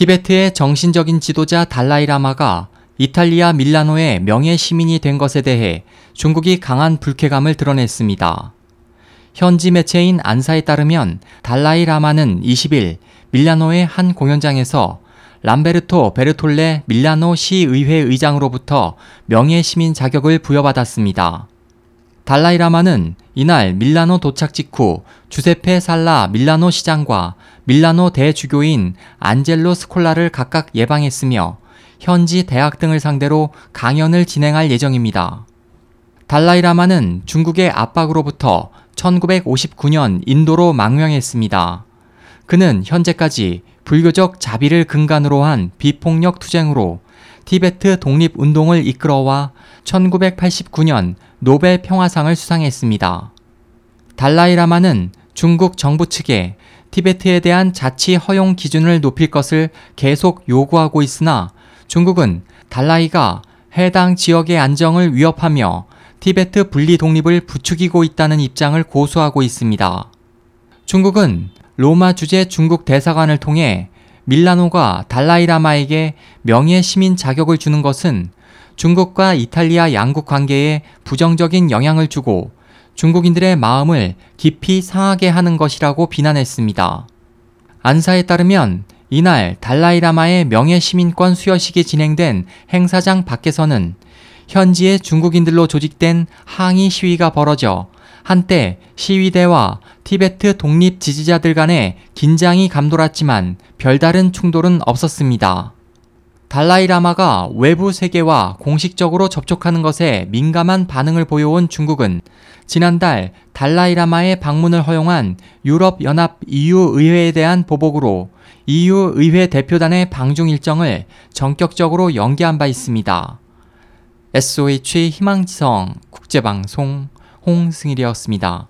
티베트의 정신적인 지도자 달라이라마가 이탈리아 밀라노의 명예 시민이 된 것에 대해 중국이 강한 불쾌감을 드러냈습니다. 현지 매체인 안사에 따르면 달라이라마는 20일 밀라노의 한 공연장에서 람베르토 베르톨레 밀라노 시의회 의장으로부터 명예 시민 자격을 부여받았습니다. 달라이라마는 이날 밀라노 도착 직후 주세페 살라 밀라노 시장과 밀라노 대주교인 안젤로 스콜라를 각각 예방했으며 현지 대학 등을 상대로 강연을 진행할 예정입니다. 달라이라마는 중국의 압박으로부터 1959년 인도로 망명했습니다. 그는 현재까지 불교적 자비를 근간으로 한 비폭력 투쟁으로 티베트 독립운동을 이끌어와 1989년 노벨 평화상을 수상했습니다. 달라이라마는 중국 정부 측에 티베트에 대한 자치 허용 기준을 높일 것을 계속 요구하고 있으나 중국은 달라이가 해당 지역의 안정을 위협하며 티베트 분리 독립을 부추기고 있다는 입장을 고수하고 있습니다. 중국은 로마 주재 중국 대사관을 통해 밀라노가 달라이라마에게 명예 시민 자격을 주는 것은 중국과 이탈리아 양국 관계에 부정적인 영향을 주고 중국인들의 마음을 깊이 상하게 하는 것이라고 비난했습니다. 안사에 따르면 이날 달라이라마의 명예 시민권 수여식이 진행된 행사장 밖에서는 현지의 중국인들로 조직된 항의 시위가 벌어져 한때 시위대와 티베트 독립 지지자들 간의 긴장이 감돌았지만 별다른 충돌은 없었습니다. 달라이라마가 외부 세계와 공식적으로 접촉하는 것에 민감한 반응을 보여온 중국은 지난달 달라이라마의 방문을 허용한 유럽연합 EU 의회에 대한 보복으로 EU 의회 대표단의 방중 일정을 전격적으로 연기한 바 있습니다. SOH 희망지성 국제방송 홍승일이었습니다.